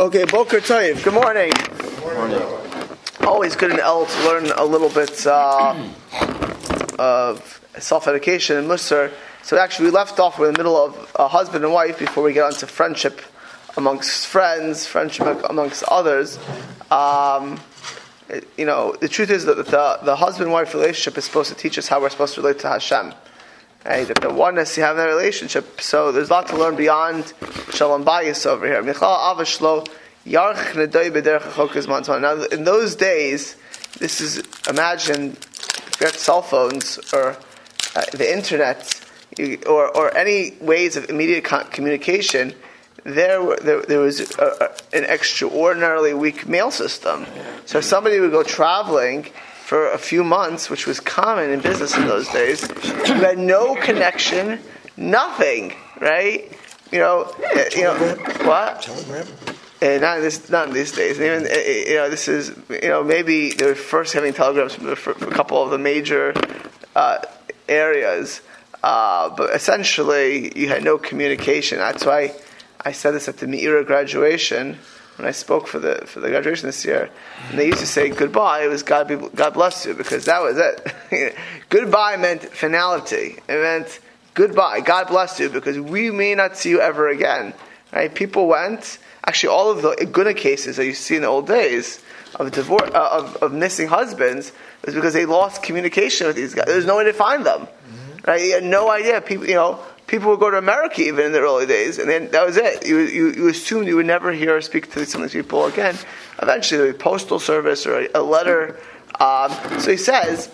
Okay, Boker Toiv. Good morning. Good morning. Always good in El to learn a little bit uh, of self-education and Musar. So actually, we left off. We're in the middle of a husband and wife before we get onto friendship amongst friends, friendship amongst others. Um, you know, the truth is that the, the husband-wife relationship is supposed to teach us how we're supposed to relate to Hashem. Right? That the oneness you have in that relationship. So there's a lot to learn beyond Shalom Bayis over here. Now, in those days, this is imagine if you have cell phones or uh, the internet you, or, or any ways of immediate communication. There, there, there was a, a, an extraordinarily weak mail system. So somebody would go traveling for a few months, which was common in business in those days. You had no connection, nothing, right? You know, uh, you know what? Telegram. Uh, not in this, not in these days. Even uh, you know, this is you know maybe they were first having telegrams for, for a couple of the major uh, areas, uh, but essentially you had no communication. That's why I said this at the Meira graduation when I spoke for the for the graduation this year, and they used to say goodbye. It was God be, God bless you because that was it. goodbye meant finality. It meant goodbye. God bless you because we may not see you ever again. Right? People went. Actually, all of the Iguna cases that you see in the old days of divorce uh, of, of missing husbands is because they lost communication with these guys. There's no way to find them. Mm-hmm. Right? You had no idea. People, you know people would go to America even in the early days, and then that was it. You, you, you assumed you would never hear or speak to some of these people again. Eventually, there would be postal service or a, a letter. Um, so he says,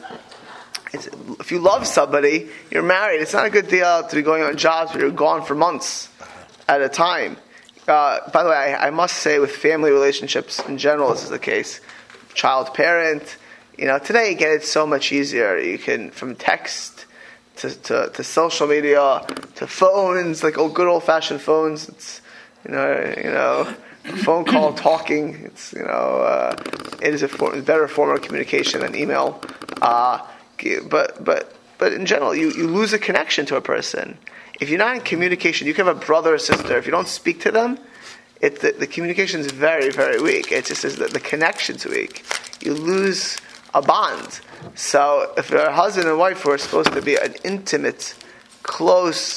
if you love somebody, you're married. It's not a good deal to be going on jobs where you're gone for months at a time. Uh, by the way, I, I, must say, with family relationships in general, this is the case. Child parent, you know, today again, it's so much easier. You can from text to, to, to social media, to phones, like old good old fashioned phones. It's you know you know phone call talking. It's you know uh, it is a form, better form of communication than email. Uh, but but but in general, you, you lose a connection to a person. If you're not in communication, you can have a brother or sister. If you don't speak to them, it, the, the communication is very very weak. It just is that the connection's weak. You lose a bond. So if a husband and wife were supposed to be an intimate, close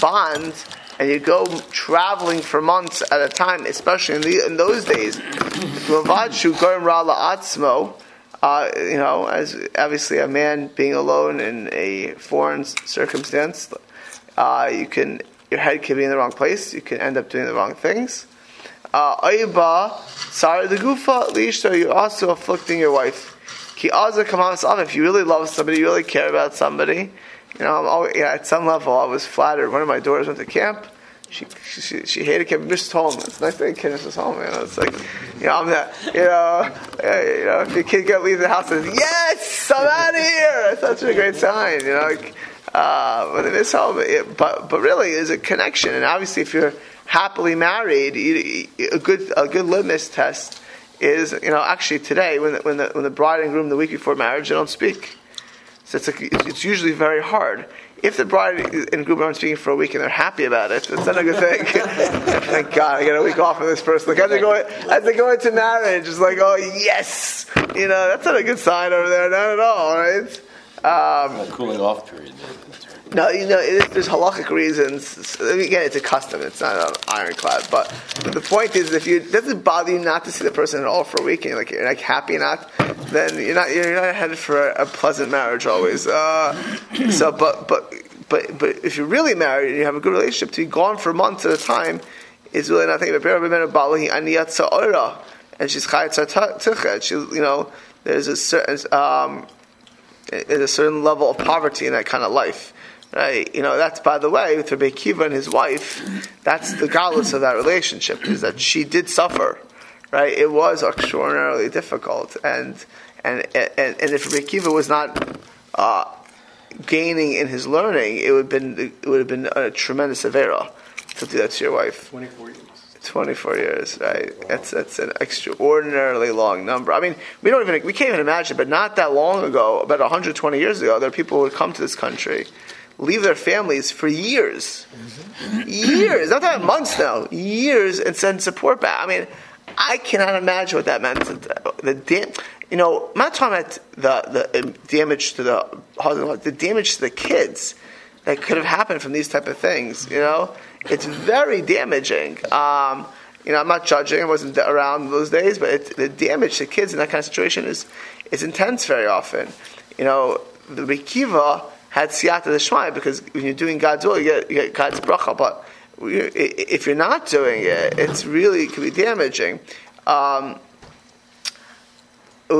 bond, and you go traveling for months at a time, especially in, the, in those days, uh, you know, as obviously a man being alone in a foreign circumstance, uh, you can your head can be in the wrong place. You can end up doing the wrong things. Uh, you're also afflicting your wife. Ki If you really love somebody, you really care about somebody, you know, always, yeah, at some level, I was flattered. One of my daughters went to camp. She, she, she hated camp, missed home. It's nice that kid misses home, you know. It's like, you know, I'm that, you know, you know, if your kid get leave the house says, yes, I'm out of here. That's such a great sign, you know. Like, uh, when they miss home, it, but but really, is a connection. And obviously, if you're happily married, you, a good a good litmus test is, you know, actually today, when the, when the, when the bride and groom the week before marriage, they don't speak. So it's, it's usually very hard. If the bride and groom aren't speaking for a week and they're happy about it, it's not a good thing. Thank God I get a week off from this person. Like as they go, as they go into marriage, it's like, oh yes, you know, that's not a good sign over there, not at all, right? Um, cooling off period. No, you know, is, there's halachic reasons. Again, it's a custom. It's not an ironclad. But the point is, if you it doesn't bother you not to see the person at all for a week, and you're like you're like happy not, then you're not you're not headed for a, a pleasant marriage always. Uh, so, but but but but if you're really married and you have a good relationship, to be gone for months at a time is really nothing. But and she's chayat She, you know, there's a certain um, there's a certain level of poverty in that kind of life. Right? You know, that's by the way, with Rabbi Akiva and his wife, that's the galus of that relationship, is that she did suffer. Right? It was extraordinarily difficult. And and and, and if Rabbi Akiva was not uh, gaining in his learning, it would have been it would have been a tremendous avera to do that to your wife. Twenty four years. 24 years, right? Wow. That's that's an extraordinarily long number. I mean, we don't even we can't even imagine, but not that long ago, about 120 years ago, there are people who would come to this country leave their families for years, years, not that months now, years, and send support back. I mean, I cannot imagine what that meant. The, you know, I'm not talking about the, the damage to the husband, the damage to the kids that could have happened from these type of things. You know, it's very damaging. Um, you know, I'm not judging. I wasn't around those days, but it, the damage to kids in that kind of situation is is intense very often. You know, the Rikiva had siyata d'shmaya because when you're doing God's will, you get, you get God's bracha. But if you're not doing it, it's really it can be damaging. Um, at,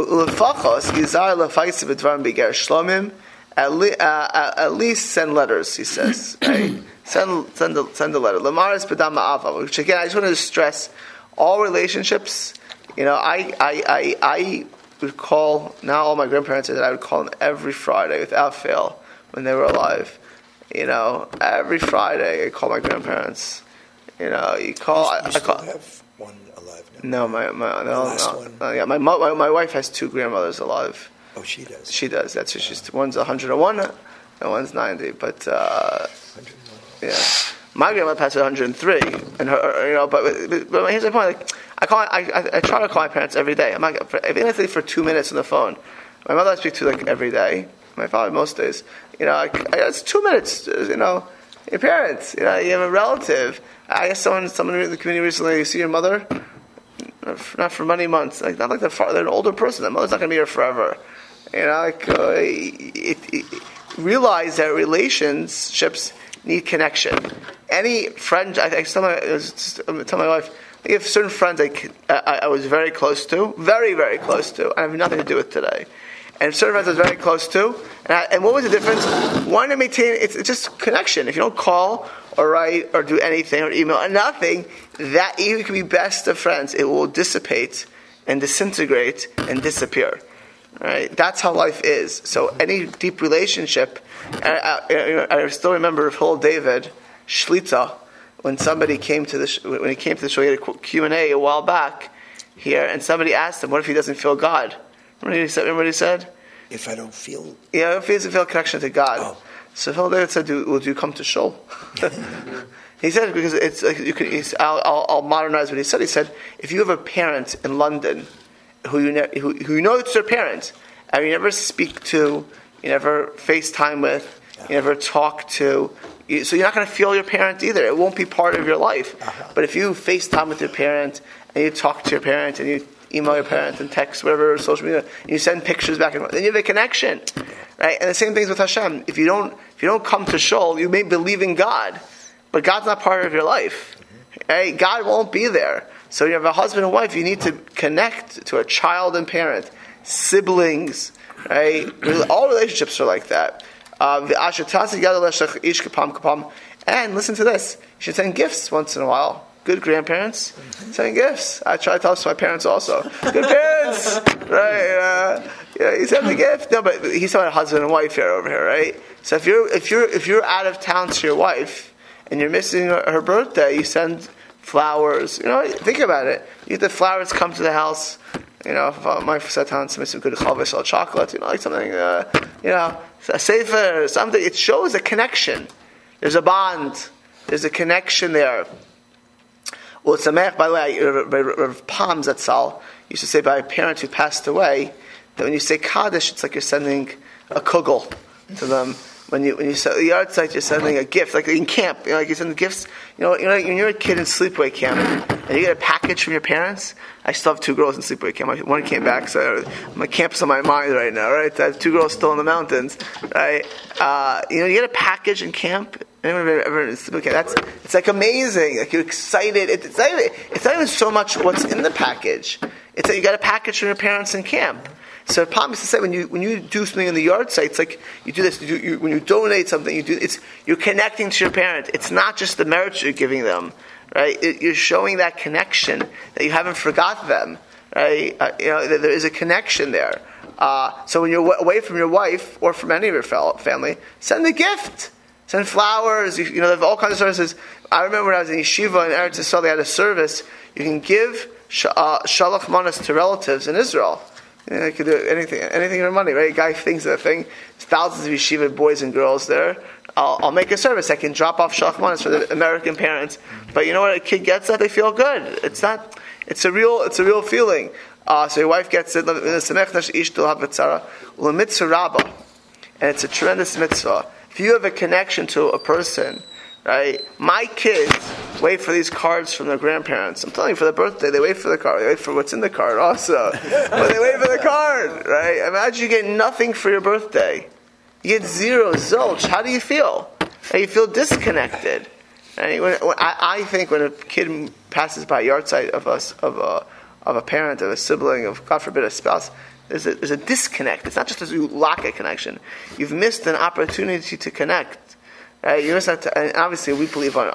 le- uh, at least send letters, he says. Right? send, send, a, send a letter. Which again, I just want to stress all relationships. You know, I, I, I, I would call, now all my grandparents said that I would call them every Friday without fail when they were alive. You know, every Friday I call my grandparents. You know, you call. You, you I, I call. have one alive now. No, my my no, last no, yeah, my, my my wife has two grandmothers alive. Oh, she does. She does. That's what she's. One's 101 and one's 90. But uh, yeah, my grandma passed at 103, and her, you know. But, but, but here's the point. Like, I call. I, I, I try to call my parents every day. I'm not. Even if for two minutes on the phone. My mother I speak to like every day. My father most days. You know, I, I, it's two minutes. You know, your parents. You know, you have a relative. I guess someone, someone in the community recently. You see your mother. Not for, many months. Like not like the father, an older person. That mother's not going to be here forever. You know, like uh, it, it, realize that relationships need connection. Any friend, I, I tell my, I was- tell my wife, I have certain friends I I was very close to, very, very close to, I have nothing to do with today. And certain friends I very close to, and, I, and what was the difference? One to maintain, it's, it's just connection. If you don't call or write or do anything or email or nothing, that even can be best of friends. It will dissipate and disintegrate and disappear. Right? That's how life is. So any deep relationship, I, I, I still remember Phil David Shlita when somebody came to the sh- when he came to the show. He had a Q and A a while back here, and somebody asked him, "What if he doesn't feel God?" Remember what he said? Remember he said? If I don't feel, Yeah, if he doesn't feel connection to God. Oh. So Phil David said, do, "Would you come to shul?" he said because it's like you can. He's, I'll, I'll, I'll modernize what he said. He said, "If you have a parent in London who you ne- who, who you know it's their parent, and you never speak to, you never FaceTime with, you uh-huh. never talk to." you- So you're not going to feel your parent either. It won't be part of your life. Uh-huh. But if you FaceTime with your parent and you talk to your parent and you email your parent and text whatever social media, you send pictures back and forth, then you have a connection, right? And the same things with Hashem. If you don't, if you don't come to Shul, you may believe in God, but God's not part of your life. Right? God won't be there. So you have a husband and wife. You need to connect to a child and parent, siblings. Right? All relationships are like that. Uh. And listen to this: you should send gifts once in a while. Good grandparents send gifts. I try to tell my parents also. Good parents, right? Uh, you send the gift. No, but he's talking about husband and wife here over here, right? So if you're if you're if you're out of town to your wife and you're missing her, birthday, you send flowers. You know, think about it. You the flowers come to the house. You know, uh, my satan send me some good chavis or chocolate. You know, like something. Uh, you know, a sefer, something. It shows a connection. There's a bond. There's a connection there. Well, Samech, by the way, Rav Pam Zatzal used to say by a parent who passed away that when you say Kaddish, it's like you're sending a kugel to them. When you when you say the yahrzeit, you're sending a gift, like in camp. You know, like you send gifts. You know, you know, when you're a kid in sleepaway camp and you get a package from your parents. I still have two girls in sleepaway camp. One came back, so my camp's on my mind right now. Right, I have two girls still in the mountains. Right, uh, you know, you get a package in camp. Anyone ever, ever sleepaway? That's it's like amazing. Like you're excited. It, it's not even, it's not even so much what's in the package. It's that you got a package from your parents in camp. So Pam used to say when you when you do something in the yahrzeit, it's like you do this. You do, you, when you donate something, you do it's you're connecting to your parent. It's not just the merit you're giving them, right? It, you're showing that connection that you haven't forgot them, right? Uh, you know there is a connection there. Uh, so when you're w- away from your wife or from any of your family, send a gift. Send flowers. You, you know, they have all kinds of services. I remember when I was in yeshiva in Eretz Yisrael, they had a service. You can give sh- uh, shalach manas to relatives in Israel. You know, could do anything, anything for money, right? A guy thinks of a thing. There's thousands of yeshiva boys and girls there. I'll, I'll make a service. I can drop off shachmanis for the American parents. But you know what? A kid gets that, they feel good. It's not. It's a real. It's a real feeling. Uh, so your wife gets it. And it's a tremendous mitzvah. If you have a connection to a person, right? My kids wait for these cards from their grandparents. I'm telling you, for their birthday, they wait for the card. They wait for what's in the card also. but they wait for the card, right? Imagine you get nothing for your birthday. You get zero, zilch. How do you feel? And you feel disconnected. Right? When, when, I, I, think when a kid passes by yahrzeit of a, of a, of a parent, of a sibling, of God forbid a spouse, there's a, there's a disconnect. It's not just as you lack a connection. You've missed an opportunity to connect. Right? You miss that, and obviously we believe on,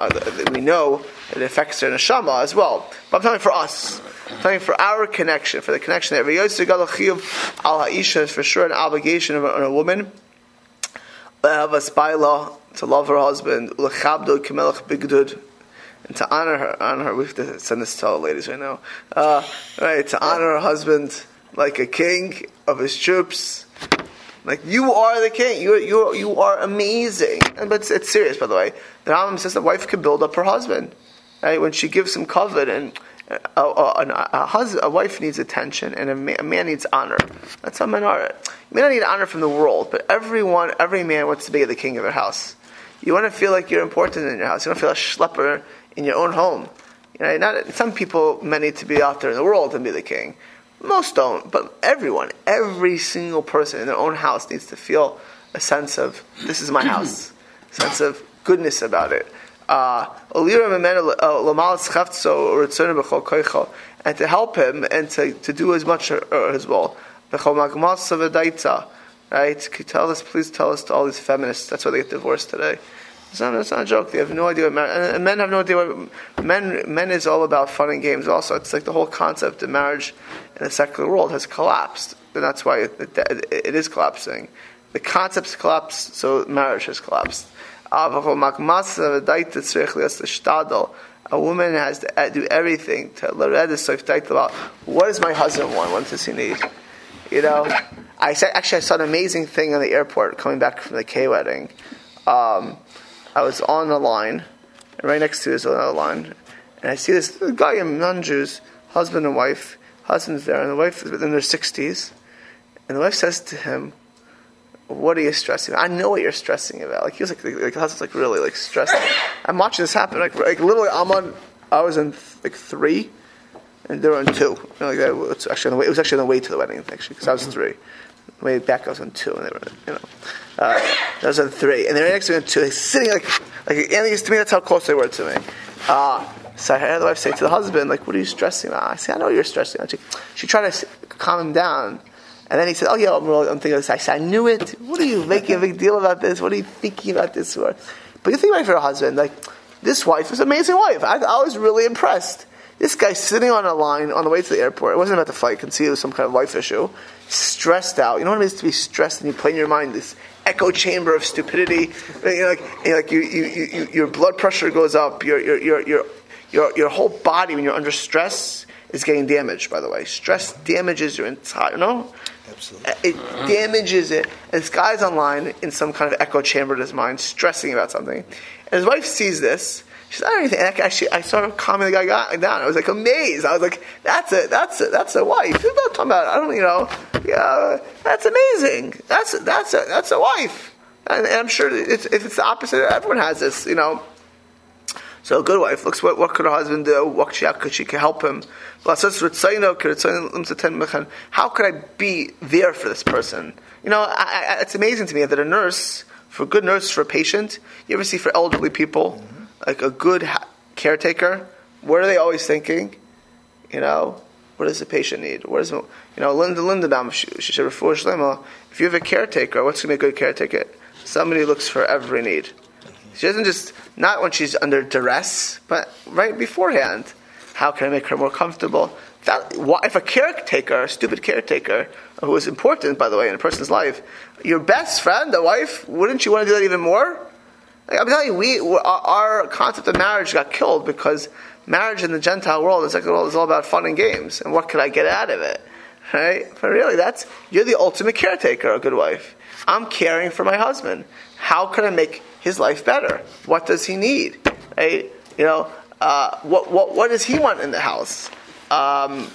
we know it affects their neshama as well. But I'm telling you for us, I'm telling you for our connection, for the connection there. Al Ha'isha is for sure an obligation on a woman to love her husband, and to honor her. Honor her. We have to send this to all the ladies right now. Uh, right, to honor her husband like a king of his troops. Like you are the king. You you you are amazing. And, but it's, it's, serious, by the way. The Rambam says the wife can build up her husband. Right when she gives him kavod and uh, uh, a, a, a, husband, a wife needs attention and a man, a man, needs honor. That's how men are. You may not need honor from the world, but everyone, every man wants to be the king of their house. You want to feel like you're important in your house. You to feel a schlepper in your own home. You know, not, some people, men need to be out there in the world and be the king. Most don't, but everyone, every single person in their own house needs to feel a sense of, this is my house, sense of goodness about it. Uh, and to help him and to, to do as much as well. Right? Can you tell us, please tell us to all these feminists. That's why they get divorced today. It's not, it's not a joke. They have no idea what marriage, and men have no idea what men. Men is all about fun and games. Also, it's like the whole concept of marriage in the secular world has collapsed, and that's why it, it, it is collapsing. The concepts collapsed, so marriage has collapsed. A woman has to do everything to about what does my husband want? What does he need? You know, I said actually I saw an amazing thing on the airport coming back from the K wedding. Um, I was on the line, and right next to is another line, and I see this guy, non-Jews, husband and wife. Husband's there, and the wife is in their sixties, and the wife says to him, "What are you stressing? about? I know what you're stressing about." Like he was like, like the husband's like really like stressed. I'm watching this happen. Like, like literally, I'm on. I was in like three, and they were on two. You know, like that. It's actually on the way, it was actually on the way to the wedding, actually, because I was mm-hmm. three. Way back, was on two, and they were, you know. Uh, that was on three, and they're next to me on two. Sitting like, like and to me, that's how close they were to me. Uh, so I heard the wife say to the husband, like, "What are you stressing about?" I said, "I know you're stressing." She, she tried to calm him down, and then he said, "Oh yeah, I'm, really, I'm thinking of this." I said, "I knew it. What are you making a big deal about this? What are you thinking about this for?" But you think about it for a husband, like this wife is an amazing wife. I, I was really impressed. This guy sitting on a line on the way to the airport. It wasn't about the flight. Can see it was some kind of life issue. Stressed out. You know what it means to be stressed, and you play in your mind this echo chamber of stupidity. You know, like, you know, like you, you, you, your blood pressure goes up. Your, your, your, your, your, your whole body, when you're under stress, is getting damaged. By the way, stress damages your entire. No, absolutely, it damages it. And this guy's online in some kind of echo chamber in his mind, stressing about something, and his wife sees this. She's not anything. And actually, I saw her calming the guy down. I was like amazed. I was like, "That's a that's a, that's a wife." Not talking about? I don't you know. Yeah, that's amazing. That's that's a that's a wife. And, and I'm sure it's, if it's the opposite, everyone has this. You know. So a good wife looks what what could her husband do? What she, could she help him? How could I be there for this person? You know, I, I, it's amazing to me that a nurse, for a good nurse for a patient, you ever see for elderly people. Mm-hmm like a good ha- caretaker, what are they always thinking? You know, what does the patient need? What is you know, Linda Lindenbaum, she, she said, if you have a caretaker, what's going to be a good caretaker? Somebody looks for every need. She doesn't just, not when she's under duress, but right beforehand. How can I make her more comfortable? That, if a caretaker, a stupid caretaker, who is important, by the way, in a person's life, your best friend, a wife, wouldn't you want to do that even more? Like, I'm telling you, we our concept of marriage got killed because marriage in the Gentile world, the secular world, is all about fun and games. And what could I get out of it? Right? But really, that's you're the ultimate caretaker, a good wife. I'm caring for my husband. How can I make his life better? What does he need? Right? You know, uh, what, what, what does he want in the house? Um,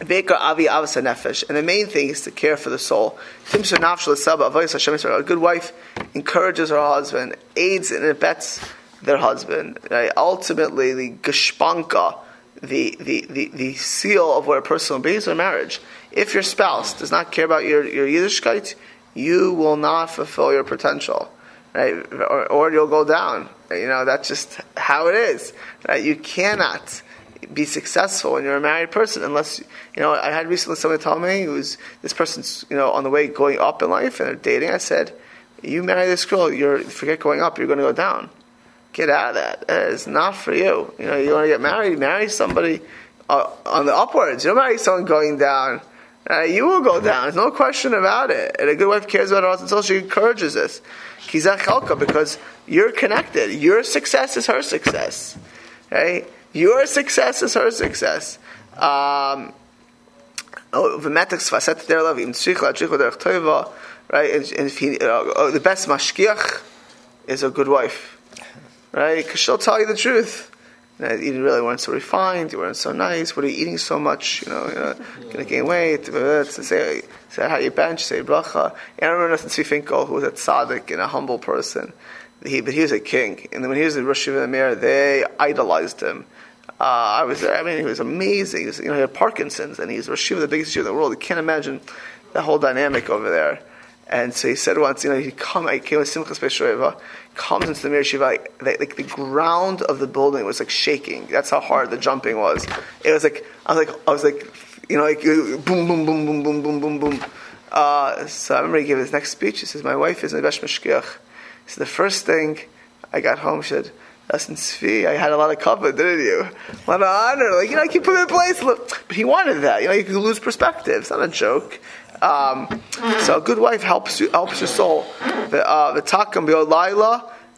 and the main thing is to care for the soul. A good wife encourages her husband, aids and abets their husband. Right? Ultimately, the geshpanka, the, the, the, the seal of what a person is their marriage. If your spouse does not care about your, your Yiddishkeit, you will not fulfill your potential. Right? Or, or you'll go down. You know, that's just how it is. Right? You cannot be successful when you're a married person unless you know I had recently somebody tell me who's this person's you know on the way going up in life and they're dating I said you marry this girl you're forget going up you're going to go down. Get out of that. It's not for you. You know you want to get married marry somebody uh, on the upwards. You don't marry someone going down. Uh, you will go down. There's no question about it. And a good wife cares about her husband so she encourages this. Because you're connected. Your success is her success. Right your success is her success. Um, oh, right? And, and if he, uh, oh, the best mashgiach is a good wife, right? Because she'll tell you the truth. You, know, you really weren't so refined. You weren't so nice. What are you eating so much? You know, you're gonna gain weight. Say, say how you bench. Say bracha. I remember Nathan Finkel, who was a tzaddik and a humble person. He, but he was a king, and when he was in Rosh Hashanah, they idolized him uh, I was there. I mean, he was amazing. He, was, you know, he had Parkinson's, and he's Rosh the biggest Jew in the world. You can't imagine the whole dynamic over there. And so he said once, you know, he come, I came with Simchas Beishoeva, comes into the Mir Yeshiva, like, like, the ground of the building was like shaking. That's how hard the jumping was. It was like I was like I was like, you know, like boom, boom, boom, boom, boom, boom, boom, boom. Uh, so I remember he gave his next speech. He says, "My wife is Nevesh Meshkiach." So the first thing I got home, she said, that's in Tzvi. I had a lot of cover, didn't you? A lot of honor. Like, you know, I keep putting in place. But he wanted that. You know, you can lose perspective. It's not a joke. Um, so a good wife helps you, helps your soul. The uh, the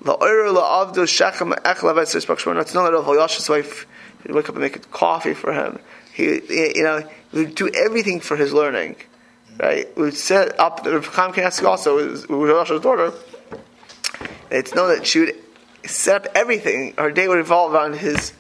la oir la avdu shechem echla v'etzis bakshmon. It's not that Yash's wife he'd wake up and make coffee for him. He, you know, would do everything for his learning. Right? Would set up the Chaim Knesset also with Yash's daughter. It's known that she would set up everything. Her day would revolve around his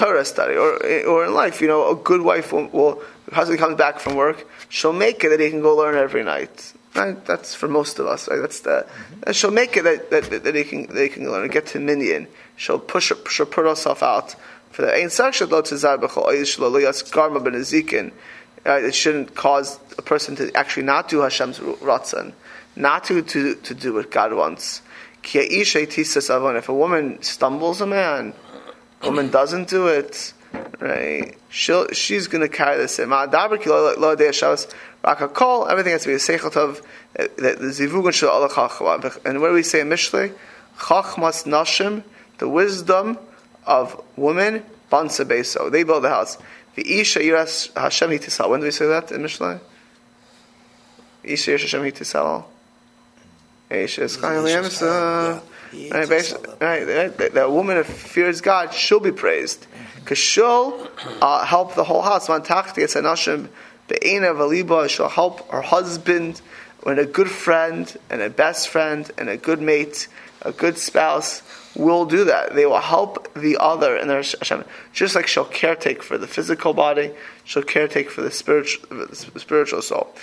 Torah study, or or in life, you know, a good wife will, will husband comes back from work, she'll make it that he can go learn every night. Right? That's for most of us. Right? That's the. Mm-hmm. She'll make it that, that, that he can they can learn and get to minyan. She'll push she'll put herself out for that. It shouldn't cause a person to actually not do Hashem's ratzon, not to, to, to do what God wants. If a woman stumbles a man, woman doesn't do it, right? She'll, she's going to carry the same. Everything has to be a seichot eh, of the zivugun shel Allah chachma. And what do we say in Mishlei? Chachmas nashim, the wisdom of women, bansa beso. They build the house. The isha yiras Hashem hitisal. When do we say that in Mishlei? Isha yiras Hashem hitisal. Eishes Chayil Right, right, right, that woman who fears God, she'll be praised. Because she'll uh, help the whole house. She'll help her husband when a good friend and a best friend and a good mate, a good spouse will do that. They will help the other in their Hashem. Just like she'll caretake for the physical body, she'll caretake for the spiritual, the spiritual soul.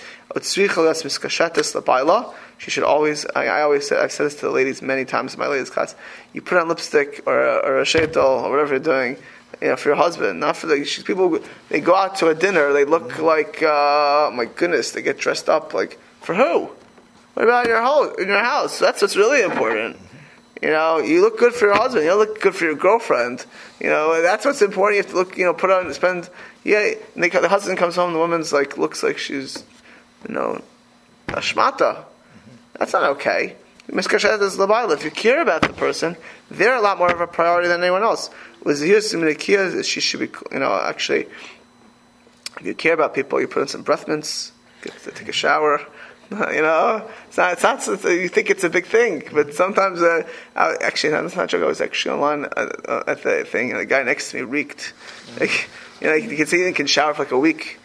She should always, I, I, always say, I've said this to the ladies many times in my ladies class, you put on lipstick or a, or a sheitel or whatever you're doing, you know, for your husband, not for the people. They go out to a dinner, they look like, uh, my goodness, they get dressed up like for who? What about your house? In your house, that's what's really important. You know, you look good for your husband. You look good for your girlfriend. You know, that's what's important. You have to look, you know, put on, spend. Yeah, they, the husband comes home. The woman's like looks like she's, you know, a shmata. That's not okay. Miskashat is labayla. If you care about the person, they're a lot more of a priority than anyone else. With she should be, you know, actually, if you care about people, you put in some breath mints, get to take a shower. You know, it's not, it's not, you think it's a big thing, but sometimes, uh, I, actually, that's not joke. I was actually online uh, uh, at the thing, and the guy next to me reeked. Like, you know, you can see he can shower for like a week.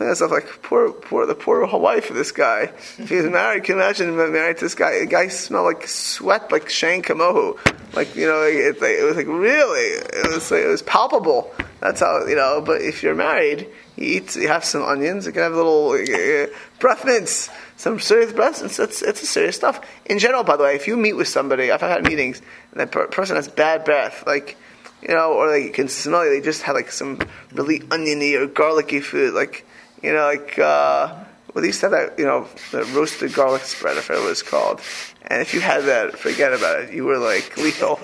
And stuff like poor, poor, the poor wife of this guy. If he was married, can you imagine him married to this guy? The guy smelled like sweat, like Shane Kamohu. Like you know, it, it was like really, it was like, it was palpable. That's how you know. But if you're married, you eat, you have some onions. You can have a little uh, breath mints, some serious breath mints. It's it's serious stuff. In general, by the way, if you meet with somebody, I've had meetings, and that per- person has bad breath, like you know, or like you can smell it. They just had like some really oniony or garlicky food, like you know, like uh, well, they used to have that, you know, the roasted garlic spread, if it was called. And if you had that, forget about it. You were like lethal,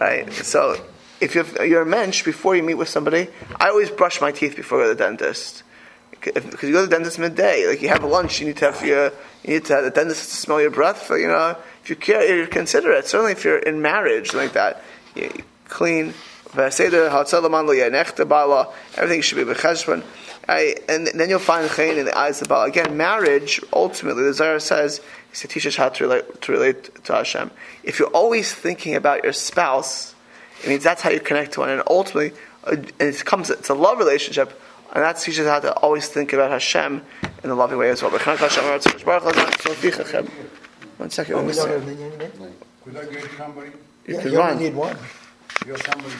right? So if you're, a mensch, before you meet with somebody, I always brush my teeth before I go to the dentist. Because you go to the dentist midday, like you have lunch, you need to have your, you need to have the dentist to smell your breath. You know, if you care, you consider it. Certainly, if you're in marriage like that, you clean. Everything should be b'cheshbon. And then you'll find chayin in the eyes of Baal. Again, marriage, ultimately, the Zohar says, is to teach us how to relate, to relate to Hashem. If you're always thinking about your spouse, it means that's how you connect to one. And ultimately, uh, it comes, it's a love relationship, and that teaches how to always think about Hashem in a loving way as well. One second, Oh, one we don't have? Could I get somebody? You Yeah, can run. only need one. You're somebody